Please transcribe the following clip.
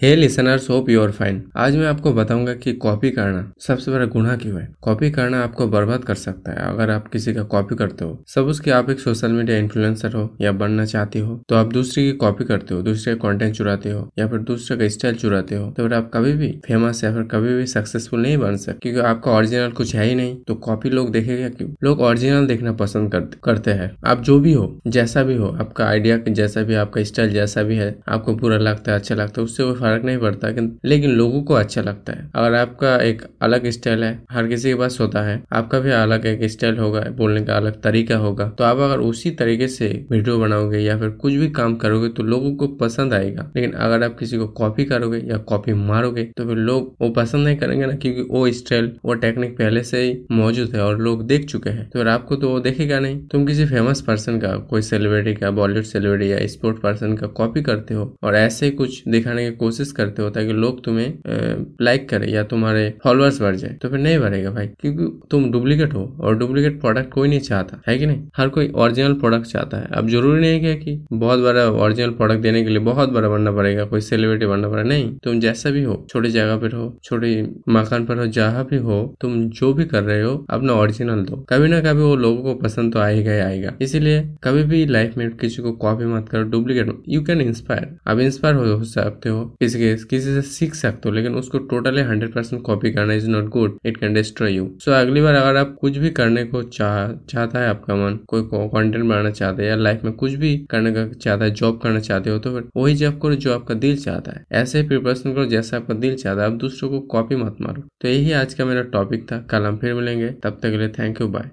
Hey listeners hope you are fine आज मैं आपको बताऊँगा कि कॉपी करना सबसे बड़ा गुनाह क्यों है? कॉपी करना आपको बर्बाद कर सकता है। अगर आप किसी का कॉपी करते हो सब उसके आप एक सोशल मीडिया इन्फ्लुएंसर हो या बनना चाहते हो तो आप दूसरे की कॉपी करते हो, दूसरे का कंटेंट चुराते हो या फिर दूसरे का स्टाइल चुराते हो तो फिर आप कभी भी फ़ेमस या फिर कभी भी सक्सेसफुल नहीं बन सकते। क्योंकि आपका ओरिजिनल कुछ है ही नहीं तो कॉपी लोग देखेगा क्यों? लोग ओरिजिनल देखना पसंद करते हैं। आप जो भी हो, जैसा भी हो, आपका आइडिया जैसा भी आपका स्टाइल जैसा भी है, आपको बुरा लगता है अच्छा लगता है, उससे फ़र्क नहीं पड़ता लेकिन लोगों को अच्छा लगता है। अगर आपका एक अलग स्टाइल है, हर किसी के पास होता है, आपका भी अलग एक स्टाइल होगा, बोलने का अलग तरीका होगा। तो आप अगर उसी तरीके से वीडियो बनाओगे या फिर कुछ भी काम करोगे तो लोगों को पसंद आएगा। लेकिन अगर आप किसी को कॉपी करोगे या कॉपी मारोगे तो फिर लोग वो पसंद नहीं करेंगे ना, क्योंकि वो स्टाइल, वो टेक्निक पहले से ही मौजूद है और लोग देख चुके हैं। तो फिर आपको तो वो देखेगा नहीं। तुम किसी फ़ेमस पर्सन का, कोई सेलिब्रिटी का, बॉलीवुड सेलिब्रिटी या स्पोर्ट पर्सन का कॉपी करते हो और ऐसे कुछ दिखाने की कोशिश करते हो ताकि लोग तुम्हें लाइक करे या तुम्हारे फॉलोअर्स बढ़ जाए। तो फिर नहीं बढ़ेगा भाई, क्योंकि तुम डुप्लीकेट हो और डुप्लीकेट प्रोडक्ट कोई नहीं चाहता, है कि नहीं? हर कोई ओरिजिनल प्रोडक्ट चाहता है। अब ज़रूरी नहीं है कि बहुत बड़ा ओरिजिनल प्रोडक्ट देने के लिए बहुत बड़ा बनना पड़ेगा, कोई सेलिब्रिटी बनना पड़ेगा? नहीं, तुम जैसा भी हो, छोटी जगह पर हो, छोटी मकान पर हो, जहाँ भी हो, तुम जो भी कर रहे हो, अपना ओरिजिनल दो। कभी ना कभी वो लोगों को पसंद तो आएगा ही आएगा। इसीलिए कभी भी लाइफ में किसी को कॉपी मत करो डुप्लीकेट यू कैन इंस्पायर अब इंस्पायर हो सकते हो किसी के किसी से सीख सकते हो लेकिन उसको टोटली हंड्रेड परसेंट कॉपी करना is not good it can destroy you so अगली बार अगर आप कुछ भी करने को चाह, चाहता है आपका मन, कोई कंटेंट बनाना चाहते हैं या लाइफ में कुछ भी करने का चाहता है जॉब करना चाहते हो तो फिर वही जॉब करो जो आपका दिल चाहता है। ऐसे ही प्रिपरेशन करो, जैसा आपका दिल चाहता है, आप दूसरों को कॉपी मत मारो। तो यही आज का मेरा टॉपिक था। कल हम फिर मिलेंगे। तब तक के लिए थैंक यू बाय